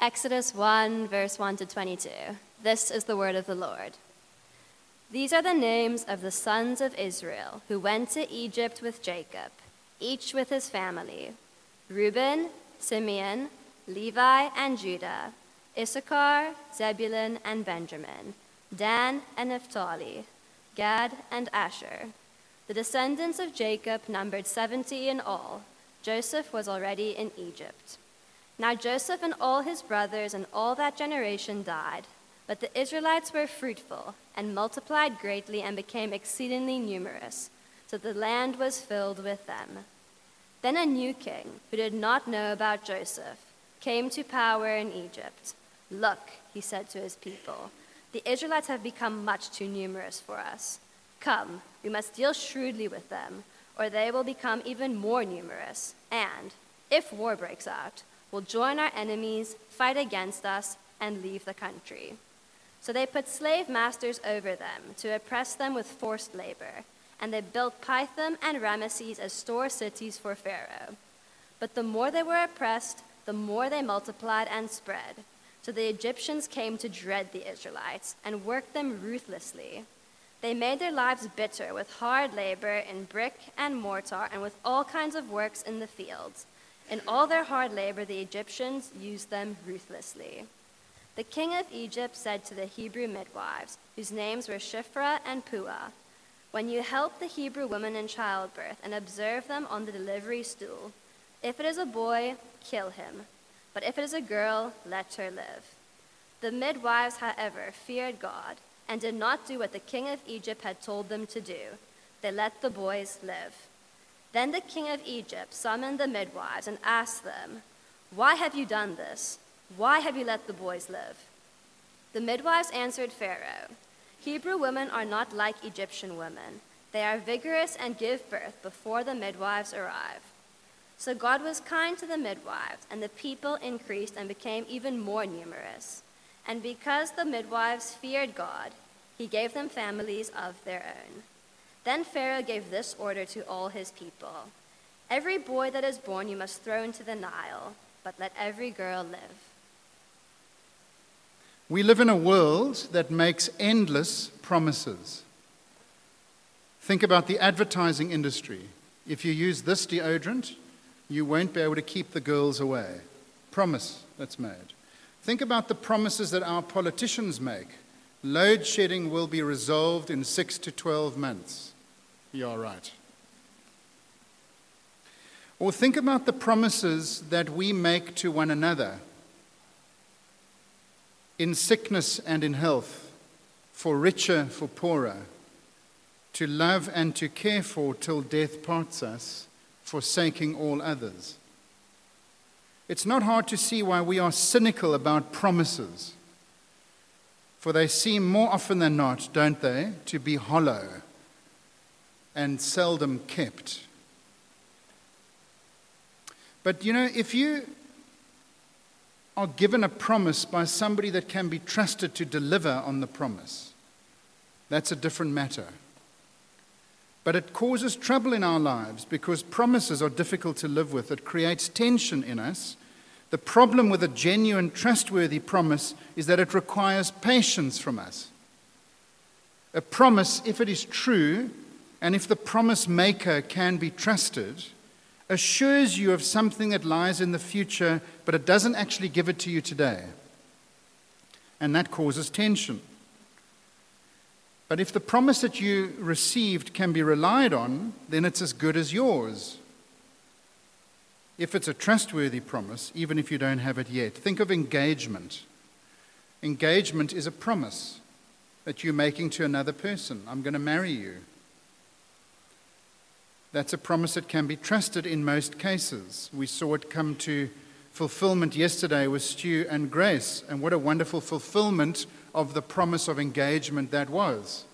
Exodus 1, verse 1 to 22. This is the word of the Lord. These are the names of the sons of Israel who went to Egypt with Jacob, each with his family Reuben, Simeon, Levi, and Judah, Issachar, Zebulun, and Benjamin, Dan and Naphtali, Gad and Asher. The descendants of Jacob numbered 70 in all. Joseph was already in Egypt. Now Joseph and all his brothers and all that generation died, but the Israelites were fruitful and multiplied greatly and became exceedingly numerous, so the land was filled with them. Then a new king, who did not know about Joseph, came to power in Egypt. Look, he said to his people, the Israelites have become much too numerous for us. Come, we must deal shrewdly with them, or they will become even more numerous, and, if war breaks out, will join our enemies, fight against us, and leave the country. So they put slave masters over them to oppress them with forced labor, and they built Pithom and Ramesses as store cities for Pharaoh. But the more they were oppressed, the more they multiplied and spread. So the Egyptians came to dread the Israelites and worked them ruthlessly. They made their lives bitter with hard labor in brick and mortar and with all kinds of works in the fields. In all their hard labor, the Egyptians used them ruthlessly. The king of Egypt said to the Hebrew midwives, whose names were Shiphrah and Puah, When you help the Hebrew women in childbirth and observe them on the delivery stool, if it is a boy, kill him, but if it is a girl, let her live. The midwives, however, feared God and did not do what the king of Egypt had told them to do. They let the boys live. Then the king of Egypt summoned the midwives and asked them, Why have you done this? Why have you let the boys live? The midwives answered Pharaoh, Hebrew women are not like Egyptian women. They are vigorous and give birth before the midwives arrive. So God was kind to the midwives, and the people increased and became even more numerous. And because the midwives feared God, he gave them families of their own. Then Pharaoh gave this order to all his people Every boy that is born you must throw into the Nile, but let every girl live. We live in a world that makes endless promises. Think about the advertising industry. If you use this deodorant, you won't be able to keep the girls away. Promise that's made. Think about the promises that our politicians make. Load shedding will be resolved in six to 12 months. You're right. Or think about the promises that we make to one another in sickness and in health, for richer, for poorer, to love and to care for till death parts us, forsaking all others. It's not hard to see why we are cynical about promises, for they seem more often than not, don't they, to be hollow and seldom kept. But you know, if you are given a promise by somebody that can be trusted to deliver on the promise, that's a different matter. But it causes trouble in our lives because promises are difficult to live with. It creates tension in us. The problem with a genuine, trustworthy promise is that it requires patience from us. A promise, if it is true, and if the promise maker can be trusted, assures you of something that lies in the future, but it doesn't actually give it to you today. And that causes tension. But if the promise that you received can be relied on, then it's as good as yours. If it's a trustworthy promise, even if you don't have it yet, think of engagement. Engagement is a promise that you're making to another person I'm going to marry you. That's a promise that can be trusted in most cases. We saw it come to fulfillment yesterday with Stu and Grace, and what a wonderful fulfillment of the promise of engagement that was.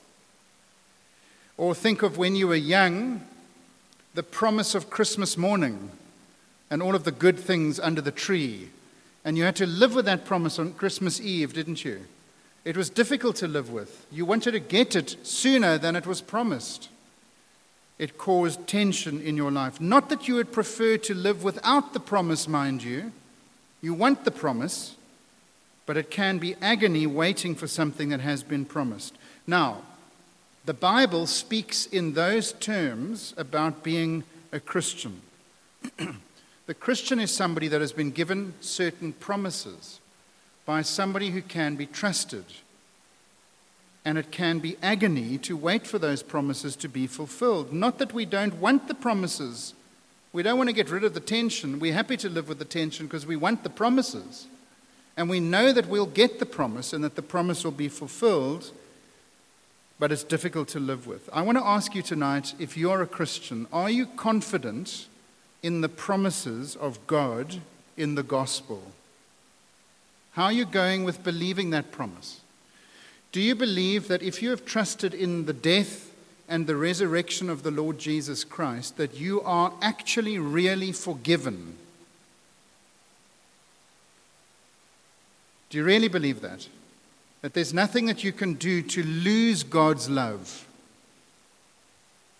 Or think of when you were young, the promise of Christmas morning and all of the good things under the tree. And you had to live with that promise on Christmas Eve, didn't you? It was difficult to live with. You wanted to get it sooner than it was promised. It caused tension in your life. Not that you would prefer to live without the promise, mind you. You want the promise, but it can be agony waiting for something that has been promised. Now, the Bible speaks in those terms about being a Christian. the Christian is somebody that has been given certain promises by somebody who can be trusted. And it can be agony to wait for those promises to be fulfilled. Not that we don't want the promises. We don't want to get rid of the tension. We're happy to live with the tension because we want the promises. And we know that we'll get the promise and that the promise will be fulfilled but it's difficult to live with. I want to ask you tonight if you're a Christian, are you confident in the promises of God in the gospel? How are you going with believing that promise? Do you believe that if you have trusted in the death and the resurrection of the Lord Jesus Christ, that you are actually really forgiven? Do you really believe that? that there's nothing that you can do to lose God's love.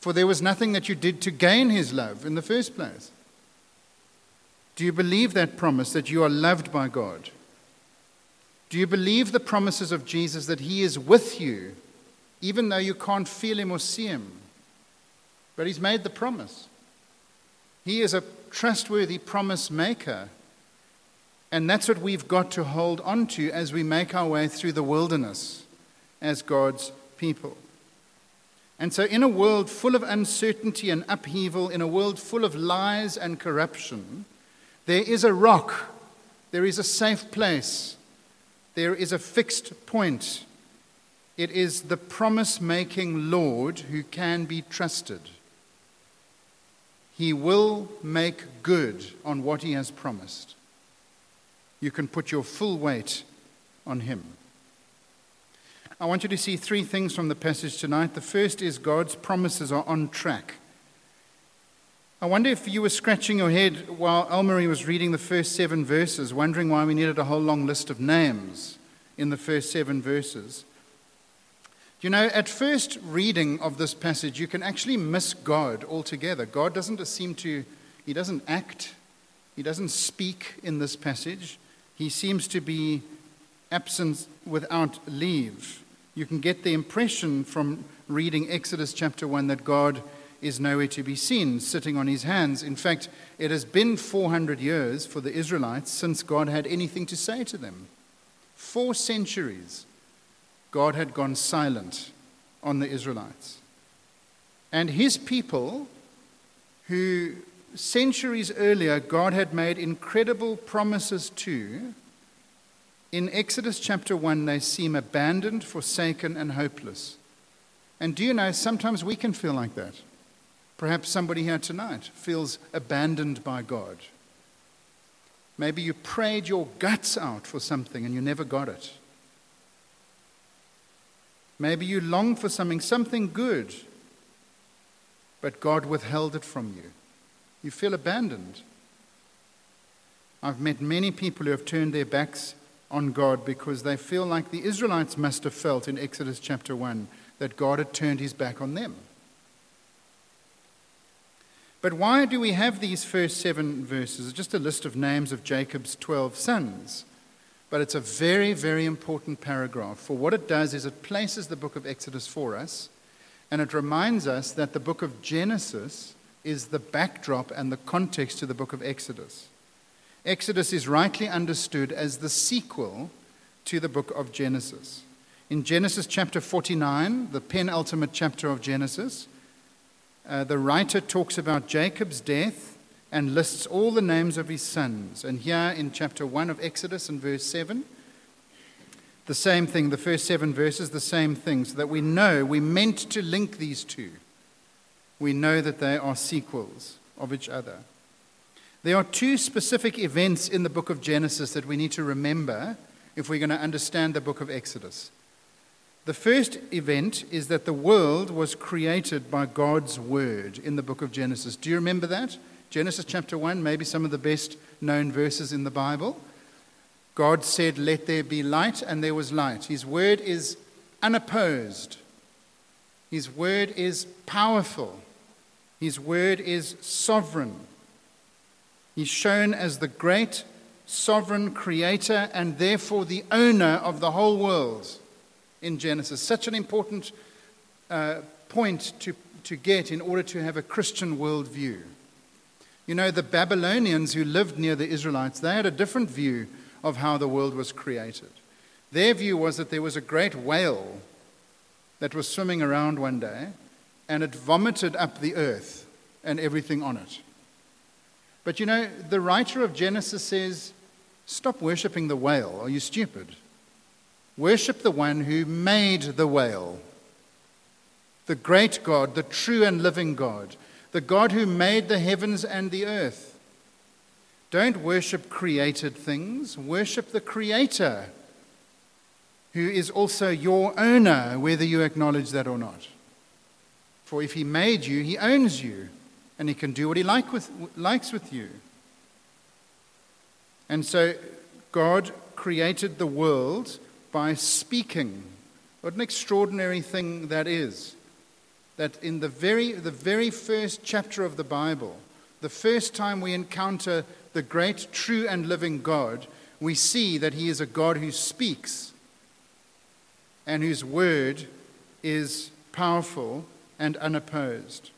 For there was nothing that you did to gain his love in the first place. Do you believe that promise that you are loved by God? Do you believe the promises of Jesus that he is with you, even though you can't feel him or see him? But he's made the promise. He is a trustworthy promise maker. And that's what we've got to hold on to as we make our way through the wilderness as God's people. And so, in a world full of uncertainty and upheaval, in a world full of lies and corruption, there is a rock, there is a safe place, there is a fixed point. It is the promise making Lord who can be trusted. He will make good on what he has promised you can put your full weight on Him. I want you to see three things from the passage tonight. The first is God's promises are on track. I wonder if you were scratching your head while Elmarie was reading the first seven verses, wondering why we needed a whole long list of names in the first seven verses. You know, at first reading of this passage, you can actually miss God altogether. God doesn't seem to, He doesn't act, He doesn't speak in this passage. He seems to be absent without leave. You can get the impression from reading Exodus chapter 1 that God is nowhere to be seen, sitting on his hands. In fact, it has been 400 years for the Israelites since God had anything to say to them. Four centuries, God had gone silent on the Israelites. And his people, who centuries earlier, God had made incredible promises to, in Exodus chapter 1, they seem abandoned, forsaken, and hopeless. And do you know, sometimes we can feel like that. Perhaps somebody here tonight feels abandoned by God. Maybe you prayed your guts out for something and you never got it. Maybe you long for something, something good, but God withheld it from you. You feel abandoned. I've met many people who have turned their backs on God because they feel like the Israelites must have felt in Exodus chapter 1 that God had turned his back on them. But why do we have these first seven verses? It's just a list of names of Jacob's 12 sons. But it's a very, very important paragraph. For what it does is it places the book of Exodus for us, and it reminds us that the book of Genesis is the backdrop and the context to the book of Exodus. Exodus is rightly understood as the sequel to the book of Genesis. In Genesis chapter 49, the penultimate chapter of Genesis, uh, the writer talks about Jacob's death and lists all the names of his sons. And here in chapter 1 of Exodus, in verse 7, the same thing, the first seven verses, the same thing, so that we know we meant to link these two we know that they are sequels of each other. There are two specific events in the book of Genesis that we need to remember if we're going to understand the book of Exodus. The first event is that the world was created by God's word in the book of Genesis. Do you remember that? Genesis chapter 1, maybe some of the best known verses in the Bible. God said, Let there be light, and there was light. His word is unopposed, His word is powerful. His word is sovereign. He's shown as the great sovereign creator and therefore the owner of the whole world in Genesis. Such an important uh, point to, to get in order to have a Christian worldview. You know, the Babylonians who lived near the Israelites, they had a different view of how the world was created. Their view was that there was a great whale that was swimming around one day and it vomited up the earth and everything on it. But you know, the writer of Genesis says, Stop worshipping the whale. Are you stupid? Worship the one who made the whale, the great God, the true and living God, the God who made the heavens and the earth. Don't worship created things, worship the Creator, who is also your owner, whether you acknowledge that or not. For if He made you, He owns you and he can do what he like with, likes with you. And so God created the world by speaking. What an extraordinary thing that is. That in the very, the very first chapter of the Bible, the first time we encounter the great, true, and living God, we see that He is a God who speaks and whose word is powerful and unopposed.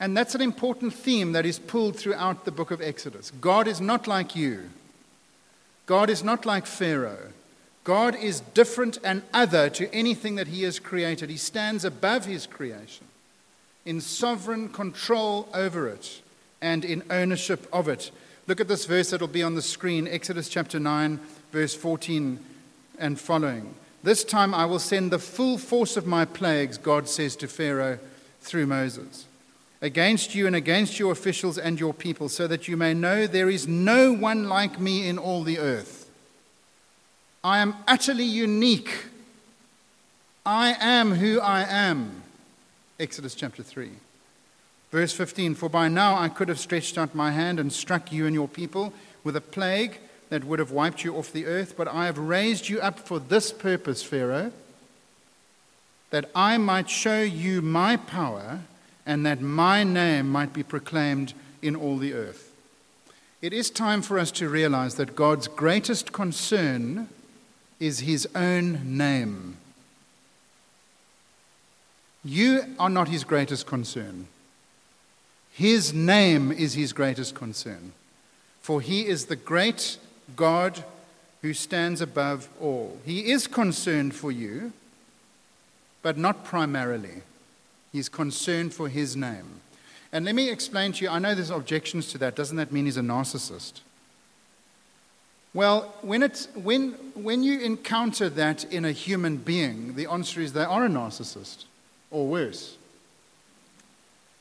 And that's an important theme that is pulled throughout the book of Exodus. God is not like you, God is not like Pharaoh. God is different and other to anything that he has created. He stands above his creation in sovereign control over it and in ownership of it. Look at this verse that will be on the screen Exodus chapter 9, verse 14 and following. This time I will send the full force of my plagues, God says to Pharaoh through Moses against you and against your officials and your people, so that you may know there is no one like me in all the earth. I am utterly unique. I am who I am. Exodus chapter 3. Verse 15 For by now I could have stretched out my hand and struck you and your people with a plague that would have wiped you off the earth, but I have raised you up for this purpose, Pharaoh, that I might show you my power and that my name might be proclaimed in all the earth. It is time for us to realize that God's greatest concern is his own name. You are not his greatest concern. His name is his greatest concern. For he is the great God who stands above all. He is concerned for you, but not primarily. He's concerned for his name. And let me explain to you I know there's objections to that. Doesn't that mean he's a narcissist? Well, when, it's, when, when you encounter that in a human being, the answer is they are a narcissist, or worse.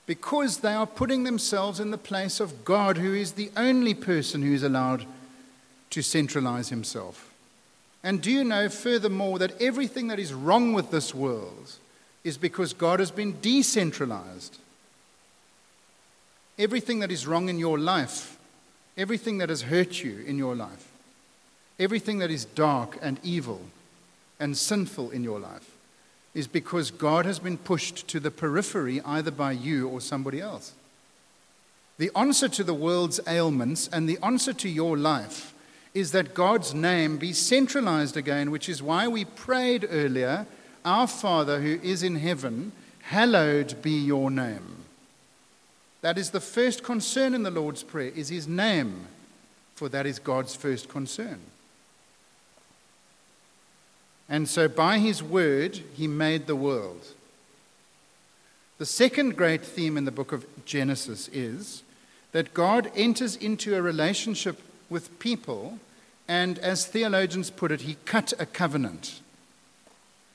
Because they are putting themselves in the place of God, who is the only person who is allowed to centralize himself. And do you know, furthermore, that everything that is wrong with this world is because God has been decentralized. Everything that is wrong in your life, everything that has hurt you in your life, everything that is dark and evil and sinful in your life, is because God has been pushed to the periphery either by you or somebody else. The answer to the world's ailments and the answer to your life is that God's name be centralized again, which is why we prayed earlier our Father who is in heaven, hallowed be your name. That is the first concern in the Lord's Prayer, is his name, for that is God's first concern. And so by his word, he made the world. The second great theme in the book of Genesis is that God enters into a relationship with people, and as theologians put it, he cut a covenant.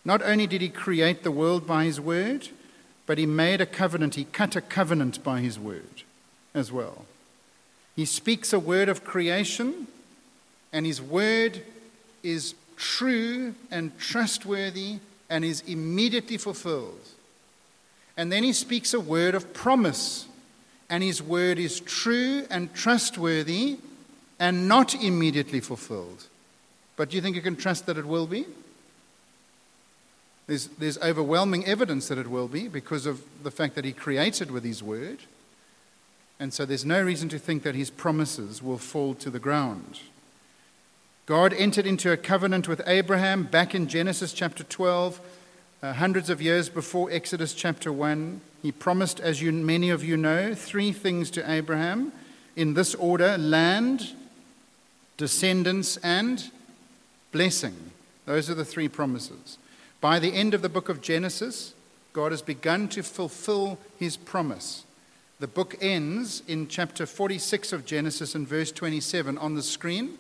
Not only did he create the world by his word, but he made a covenant. He cut a covenant by his word as well. He speaks a word of creation, and his word is true and trustworthy and is immediately fulfilled. And then he speaks a word of promise, and his word is true and trustworthy and not immediately fulfilled. But do you think you can trust that it will be? There's, there's overwhelming evidence that it will be because of the fact that he created with his word. And so there's no reason to think that his promises will fall to the ground. God entered into a covenant with Abraham back in Genesis chapter 12, uh, hundreds of years before Exodus chapter 1. He promised, as you, many of you know, three things to Abraham in this order land, descendants, and blessing. Those are the three promises. By the end of the book of Genesis, God has begun to fulfill his promise. The book ends in chapter 46 of Genesis and verse 27 on the screen,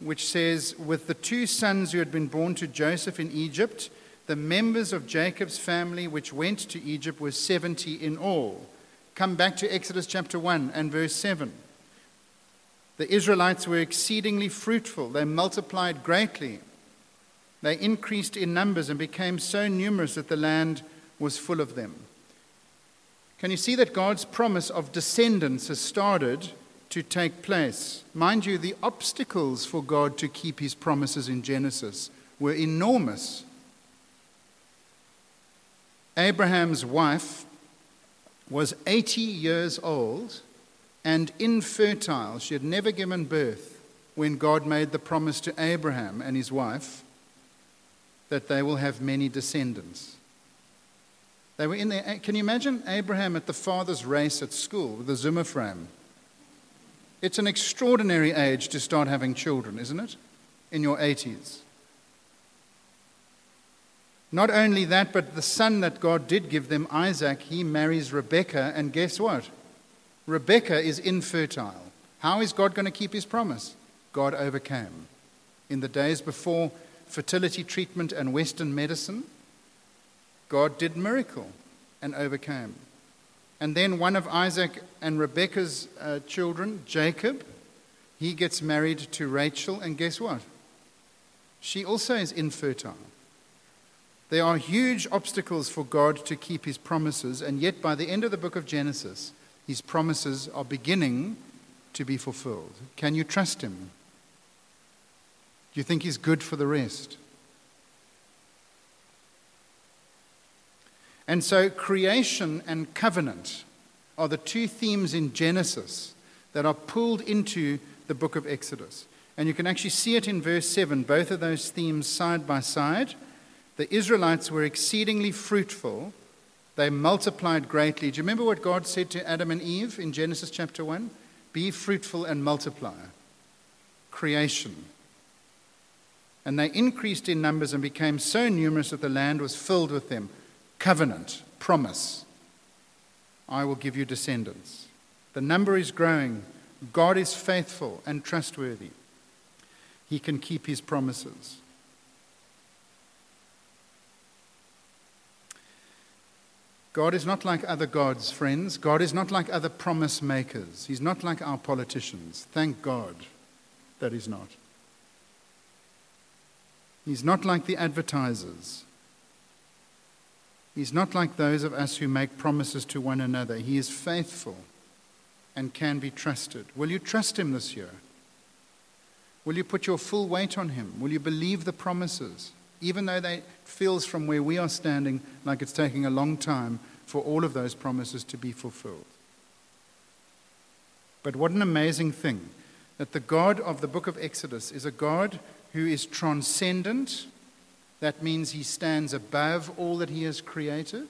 which says, With the two sons who had been born to Joseph in Egypt, the members of Jacob's family which went to Egypt were 70 in all. Come back to Exodus chapter 1 and verse 7. The Israelites were exceedingly fruitful, they multiplied greatly. They increased in numbers and became so numerous that the land was full of them. Can you see that God's promise of descendants has started to take place? Mind you, the obstacles for God to keep his promises in Genesis were enormous. Abraham's wife was 80 years old and infertile. She had never given birth when God made the promise to Abraham and his wife that they will have many descendants. They were in there. Can you imagine Abraham at the father's race at school with the Zimmer frame? It's an extraordinary age to start having children, isn't it? In your 80s. Not only that, but the son that God did give them, Isaac, he marries Rebekah, and guess what? Rebekah is infertile. How is God going to keep his promise? God overcame. In the days before fertility treatment and Western medicine, God did miracle and overcame. And then one of Isaac and Rebekah's uh, children, Jacob, he gets married to Rachel, and guess what? She also is infertile. There are huge obstacles for God to keep his promises, and yet by the end of the book of Genesis, his promises are beginning to be fulfilled. Can you trust him? Do you think he's good for the rest? And so, creation and covenant are the two themes in Genesis that are pulled into the book of Exodus. And you can actually see it in verse 7, both of those themes side by side. The Israelites were exceedingly fruitful, they multiplied greatly. Do you remember what God said to Adam and Eve in Genesis chapter 1? Be fruitful and multiply. Creation. And they increased in numbers and became so numerous that the land was filled with them covenant, promise. I will give you descendants. The number is growing. God is faithful and trustworthy. He can keep his promises. God is not like other gods, friends. God is not like other promise makers. He's not like our politicians. Thank God that He's not. He's not like the advertisers. He's not like those of us who make promises to one another. He is faithful and can be trusted. Will you trust him this year? Will you put your full weight on him? Will you believe the promises, even though they feels from where we are standing like it's taking a long time for all of those promises to be fulfilled? But what an amazing thing that the God of the book of Exodus is a God who is transcendent that means he stands above all that he has created,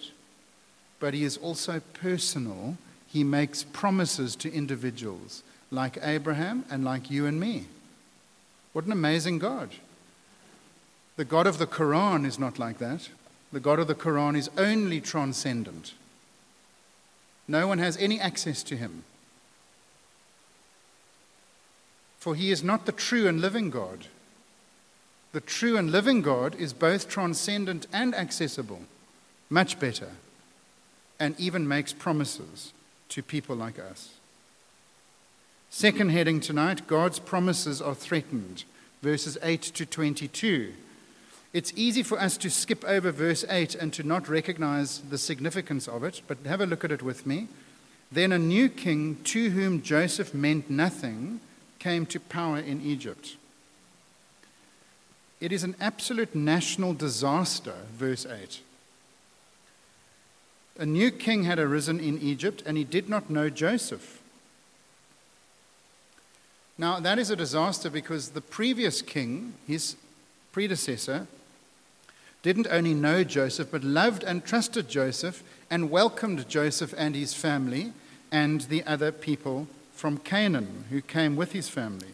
but he is also personal. He makes promises to individuals like Abraham and like you and me. What an amazing God. The God of the Quran is not like that. The God of the Quran is only transcendent. No one has any access to him. For he is not the true and living God. The true and living God is both transcendent and accessible, much better, and even makes promises to people like us. Second heading tonight God's promises are threatened, verses 8 to 22. It's easy for us to skip over verse 8 and to not recognize the significance of it, but have a look at it with me. Then a new king, to whom Joseph meant nothing, came to power in Egypt. It is an absolute national disaster, verse 8. A new king had arisen in Egypt, and he did not know Joseph. Now, that is a disaster because the previous king, his predecessor, didn't only know Joseph, but loved and trusted Joseph and welcomed Joseph and his family and the other people from Canaan who came with his family.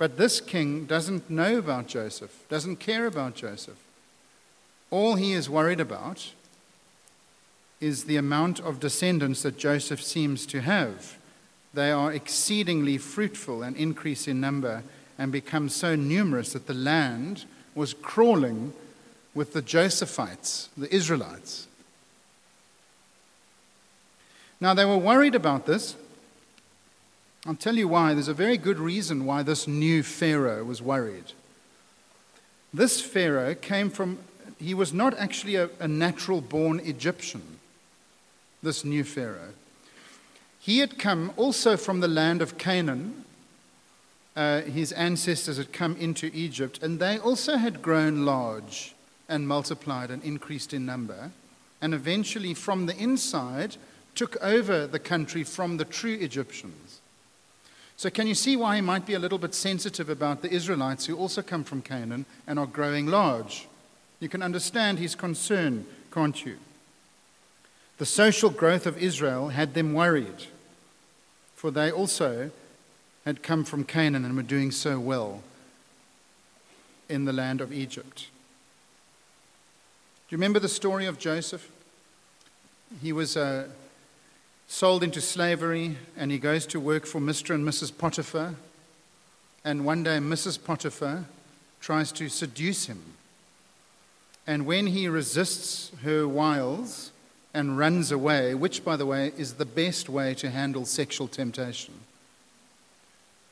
But this king doesn't know about Joseph, doesn't care about Joseph. All he is worried about is the amount of descendants that Joseph seems to have. They are exceedingly fruitful and increase in number and become so numerous that the land was crawling with the Josephites, the Israelites. Now, they were worried about this. I'll tell you why. There's a very good reason why this new Pharaoh was worried. This Pharaoh came from, he was not actually a, a natural born Egyptian, this new Pharaoh. He had come also from the land of Canaan. Uh, his ancestors had come into Egypt, and they also had grown large and multiplied and increased in number. And eventually, from the inside, took over the country from the true Egyptians. So, can you see why he might be a little bit sensitive about the Israelites who also come from Canaan and are growing large? You can understand his concern, can't you? The social growth of Israel had them worried, for they also had come from Canaan and were doing so well in the land of Egypt. Do you remember the story of Joseph? He was uh, sold into slavery and he goes to work for Mr. and Mrs. Potiphar. And one day, Mrs. Potiphar tries to seduce him. And when he resists her wiles and runs away, which, by the way, is the best way to handle sexual temptation,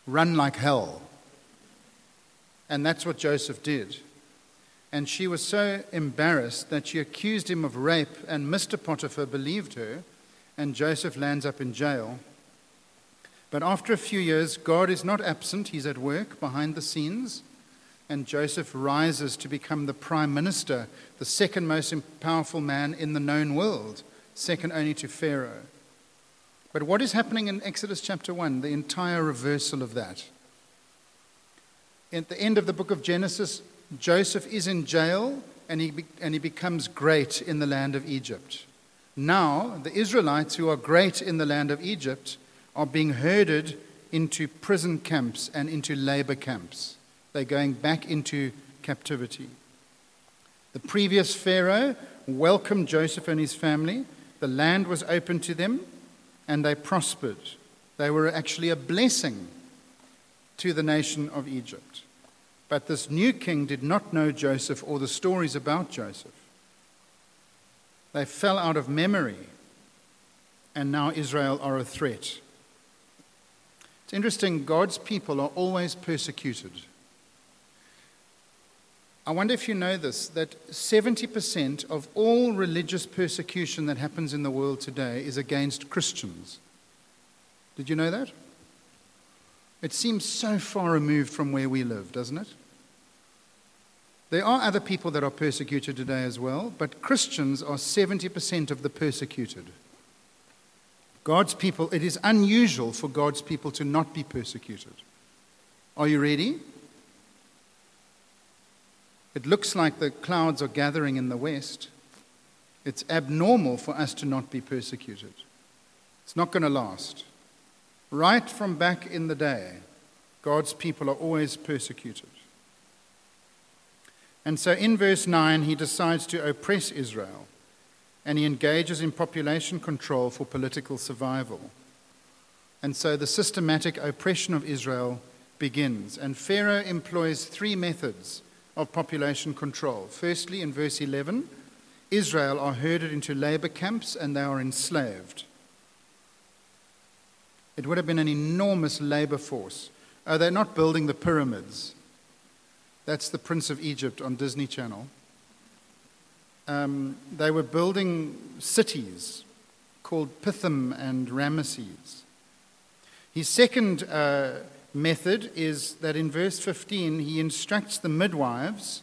run like hell. And that's what Joseph did. And she was so embarrassed that she accused him of rape, and Mr. Potiphar believed her and Joseph lands up in jail. But after a few years, God is not absent, he's at work behind the scenes, and Joseph rises to become the prime minister, the second most powerful man in the known world, second only to Pharaoh. But what is happening in Exodus chapter 1? The entire reversal of that. At the end of the book of Genesis, Joseph is in jail and he, and he becomes great in the land of Egypt. Now, the Israelites who are great in the land of Egypt are being herded into prison camps and into labor camps. They're going back into captivity. The previous Pharaoh welcomed Joseph and his family. The land was open to them and they prospered. They were actually a blessing to the nation of Egypt. But this new king did not know Joseph or the stories about Joseph. They fell out of memory, and now Israel are a threat. It's interesting, God's people are always persecuted. I wonder if you know this that 70% of all religious persecution that happens in the world today is against Christians. Did you know that? It seems so far removed from where we live, doesn't it? There are other people that are persecuted today as well, but Christians are 70% of the persecuted. God's people, it is unusual for God's people to not be persecuted. Are you ready? It looks like the clouds are gathering in the west. It's abnormal for us to not be persecuted. It's not going to last. Right from back in the day, God's people are always persecuted. And so in verse 9, he decides to oppress Israel and he engages in population control for political survival. And so the systematic oppression of Israel begins. And Pharaoh employs three methods of population control. Firstly, in verse 11, Israel are herded into labor camps and they are enslaved. It would have been an enormous labor force. Oh, they're not building the pyramids. That's the Prince of Egypt on Disney Channel. Um, they were building cities called Pithom and Ramesses. His second uh, method is that in verse 15 he instructs the midwives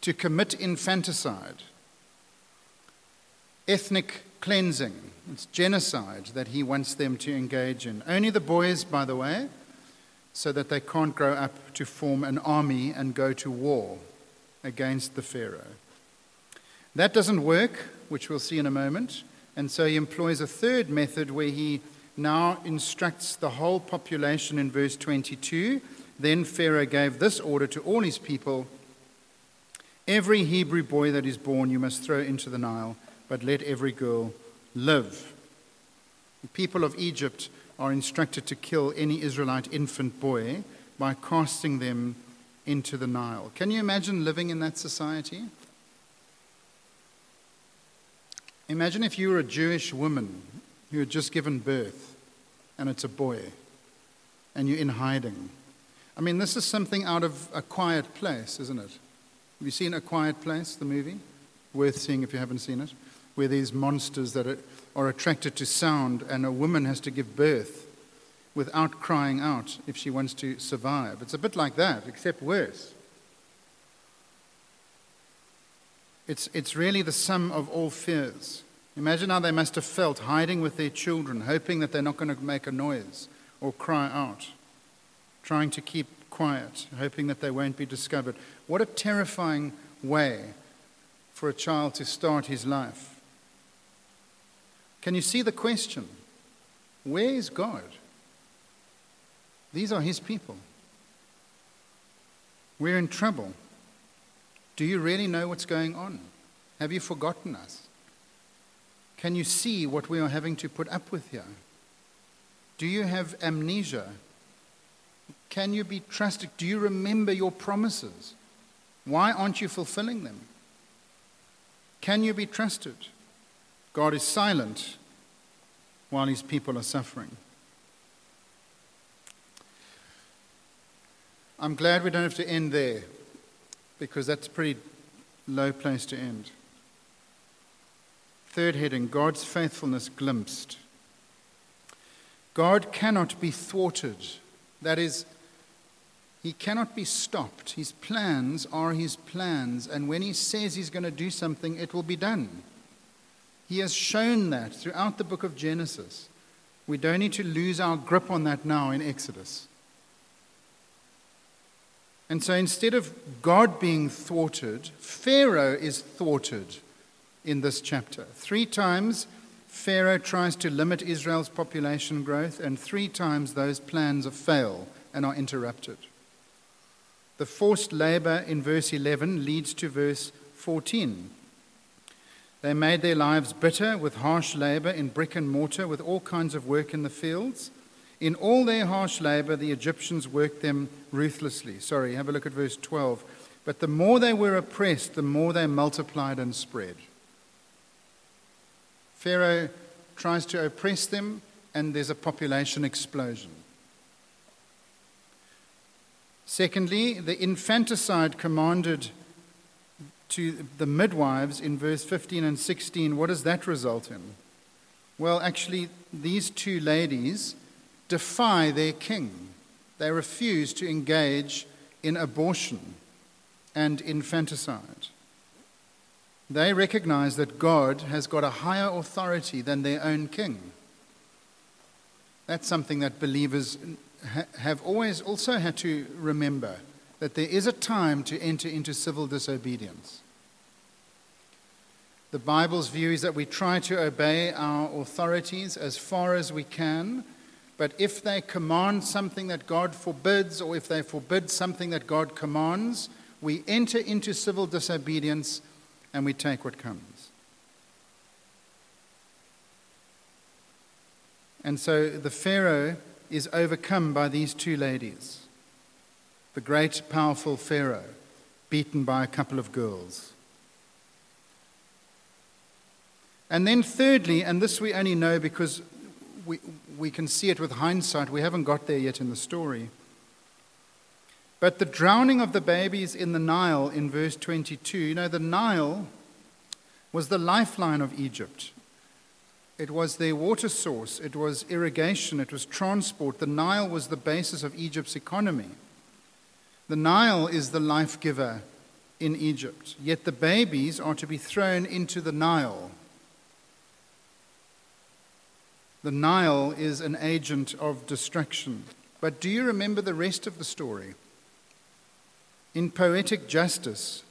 to commit infanticide. ethnic cleansing. It's genocide that he wants them to engage in. Only the boys, by the way, so that they can't grow up to form an army and go to war against the Pharaoh. That doesn't work, which we'll see in a moment, and so he employs a third method where he now instructs the whole population in verse 22. Then Pharaoh gave this order to all his people Every Hebrew boy that is born you must throw into the Nile, but let every girl live. The people of Egypt are instructed to kill any Israelite infant boy by casting them into the Nile. Can you imagine living in that society? Imagine if you were a Jewish woman who had just given birth and it's a boy and you're in hiding. I mean, this is something out of a quiet place, isn't it? Have you seen A Quiet Place, the movie? Worth seeing if you haven't seen it. Where these monsters that are, are attracted to sound, and a woman has to give birth without crying out if she wants to survive. It's a bit like that, except worse. It's, it's really the sum of all fears. Imagine how they must have felt hiding with their children, hoping that they're not going to make a noise or cry out, trying to keep quiet, hoping that they won't be discovered. What a terrifying way for a child to start his life. Can you see the question? Where is God? These are his people. We're in trouble. Do you really know what's going on? Have you forgotten us? Can you see what we are having to put up with here? Do you have amnesia can you be trusted? Do you remember your promises? Why aren't you fulfilling them? Can you be trusted? God is silent while his people are suffering. I'm glad we don't have to end there because that's a pretty low place to end. Third heading God's faithfulness glimpsed. God cannot be thwarted. That is, he cannot be stopped. His plans are his plans, and when he says he's going to do something, it will be done. He has shown that throughout the book of Genesis. We don't need to lose our grip on that now in Exodus. And so instead of God being thwarted, Pharaoh is thwarted in this chapter. Three times, Pharaoh tries to limit Israel's population growth, and three times those plans fail and are interrupted. The forced labor in verse 11 leads to verse 14. They made their lives bitter with harsh labor in brick and mortar, with all kinds of work in the fields. In all their harsh labor, the Egyptians worked them ruthlessly. Sorry, have a look at verse 12. But the more they were oppressed, the more they multiplied and spread. Pharaoh tries to oppress them, and there's a population explosion. Secondly, the infanticide commanded to the midwives in verse 15 and 16, what does that result in? Well, actually, these two ladies defy their king. They refuse to engage in abortion and infanticide. They recognize that God has got a higher authority than their own king. That's something that believers have always also had to remember that there is a time to enter into civil disobedience. The Bible's view is that we try to obey our authorities as far as we can, but if they command something that God forbids, or if they forbid something that God commands, we enter into civil disobedience and we take what comes. And so the Pharaoh is overcome by these two ladies the great, powerful Pharaoh, beaten by a couple of girls. And then, thirdly, and this we only know because we, we can see it with hindsight, we haven't got there yet in the story. But the drowning of the babies in the Nile in verse 22, you know, the Nile was the lifeline of Egypt. It was their water source, it was irrigation, it was transport. The Nile was the basis of Egypt's economy. The Nile is the life giver in Egypt, yet the babies are to be thrown into the Nile. The Nile is an agent of destruction. But do you remember the rest of the story? In poetic justice,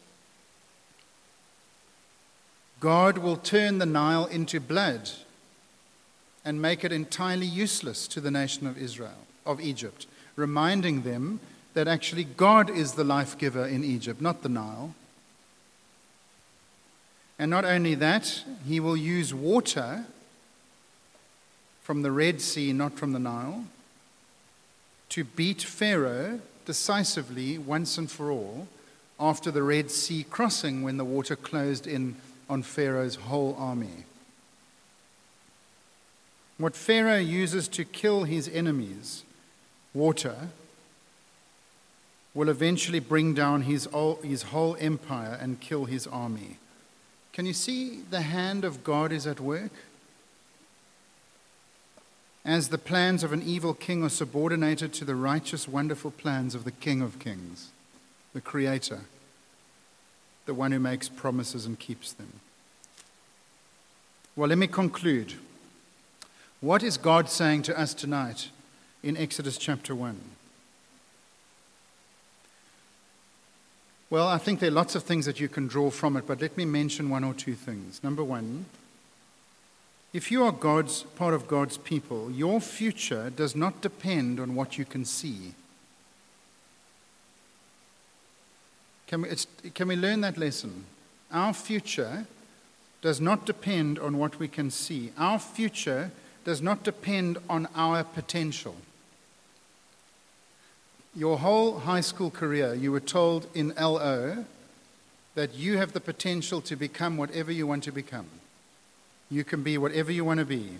God will turn the Nile into blood and make it entirely useless to the nation of Israel, of Egypt, reminding them that actually God is the life giver in Egypt, not the Nile. And not only that, he will use water from the Red Sea, not from the Nile, to beat Pharaoh decisively once and for all after the Red Sea crossing when the water closed in on Pharaoh's whole army. What Pharaoh uses to kill his enemies, water, will eventually bring down his, his whole empire and kill his army. Can you see the hand of God is at work? As the plans of an evil king are subordinated to the righteous, wonderful plans of the King of Kings, the Creator the one who makes promises and keeps them. Well, let me conclude. What is God saying to us tonight in Exodus chapter 1? Well, I think there are lots of things that you can draw from it, but let me mention one or two things. Number one, if you are God's part of God's people, your future does not depend on what you can see. Can we, can we learn that lesson? Our future does not depend on what we can see. Our future does not depend on our potential. Your whole high school career, you were told in LO that you have the potential to become whatever you want to become. You can be whatever you want to be.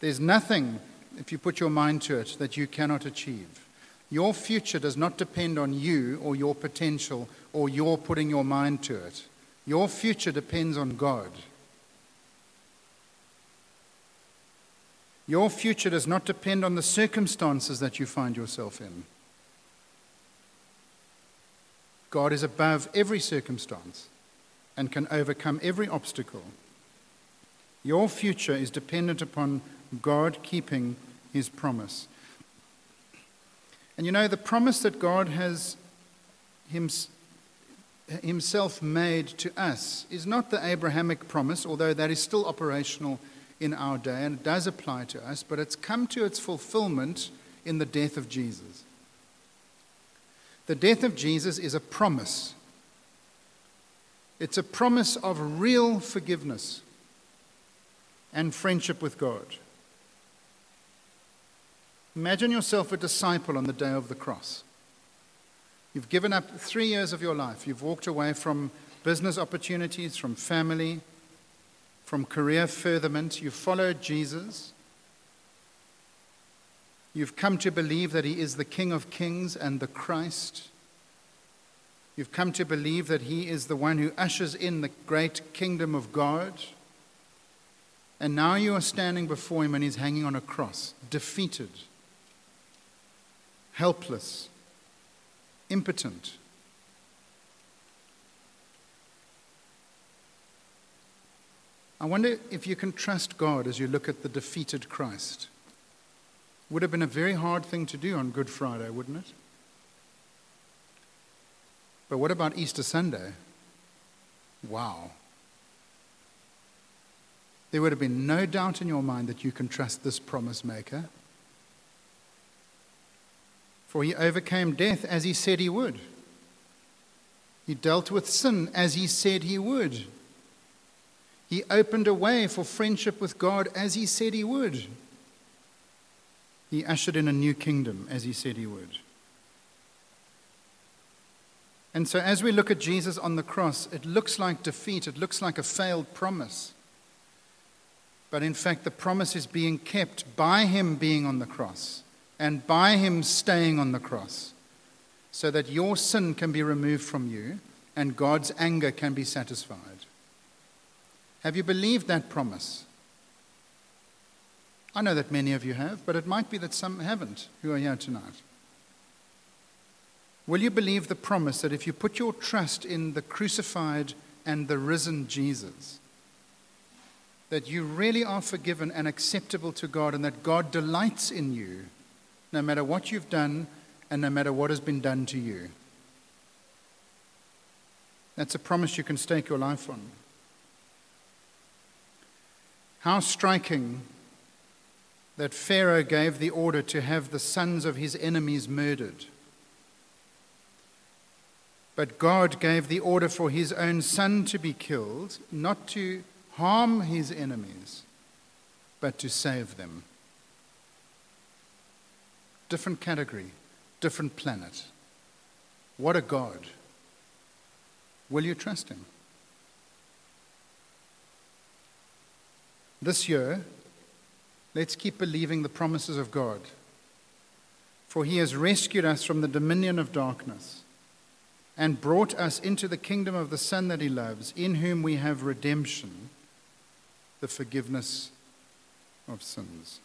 There's nothing, if you put your mind to it, that you cannot achieve. Your future does not depend on you or your potential or your putting your mind to it. Your future depends on God. Your future does not depend on the circumstances that you find yourself in. God is above every circumstance and can overcome every obstacle. Your future is dependent upon God keeping his promise. And you know, the promise that God has himself made to us is not the Abrahamic promise, although that is still operational in our day and it does apply to us, but it's come to its fulfillment in the death of Jesus. The death of Jesus is a promise. It's a promise of real forgiveness and friendship with God. Imagine yourself a disciple on the day of the cross. You've given up three years of your life. You've walked away from business opportunities, from family, from career furtherment. You've followed Jesus. You've come to believe that He is the King of Kings and the Christ. You've come to believe that He is the one who ushers in the great kingdom of God. And now you are standing before Him and He's hanging on a cross, defeated helpless, impotent. I wonder if you can trust God as you look at the defeated Christ. Would have been a very hard thing to do on Good Friday, wouldn't it? But what about Easter Sunday? Wow. There would have been no doubt in your mind that you can trust this promise maker. For he overcame death as he said he would. He dealt with sin as he said he would. He opened a way for friendship with God as he said he would. He ushered in a new kingdom as he said he would. And so, as we look at Jesus on the cross, it looks like defeat, it looks like a failed promise. But in fact, the promise is being kept by him being on the cross and by him staying on the cross, so that your sin can be removed from you and God's anger can be satisfied. Have you believed that promise? I know that many of you have, but it might be that some haven't who are here tonight. Will you believe the promise that if you put your trust in the crucified and the risen Jesus, that you really are forgiven and acceptable to God, and that God delights in you, no matter what you've done and no matter what has been done to you. That's a promise you can stake your life on. How striking that Pharaoh gave the order to have the sons of his enemies murdered. But God gave the order for his own son to be killed, not to harm his enemies, but to save them. Different category, different planet. What a God. Will you trust him? This year, let's keep believing the promises of God. For he has rescued us from the dominion of darkness and brought us into the kingdom of the Son that he loves, in whom we have redemption, the forgiveness of sins.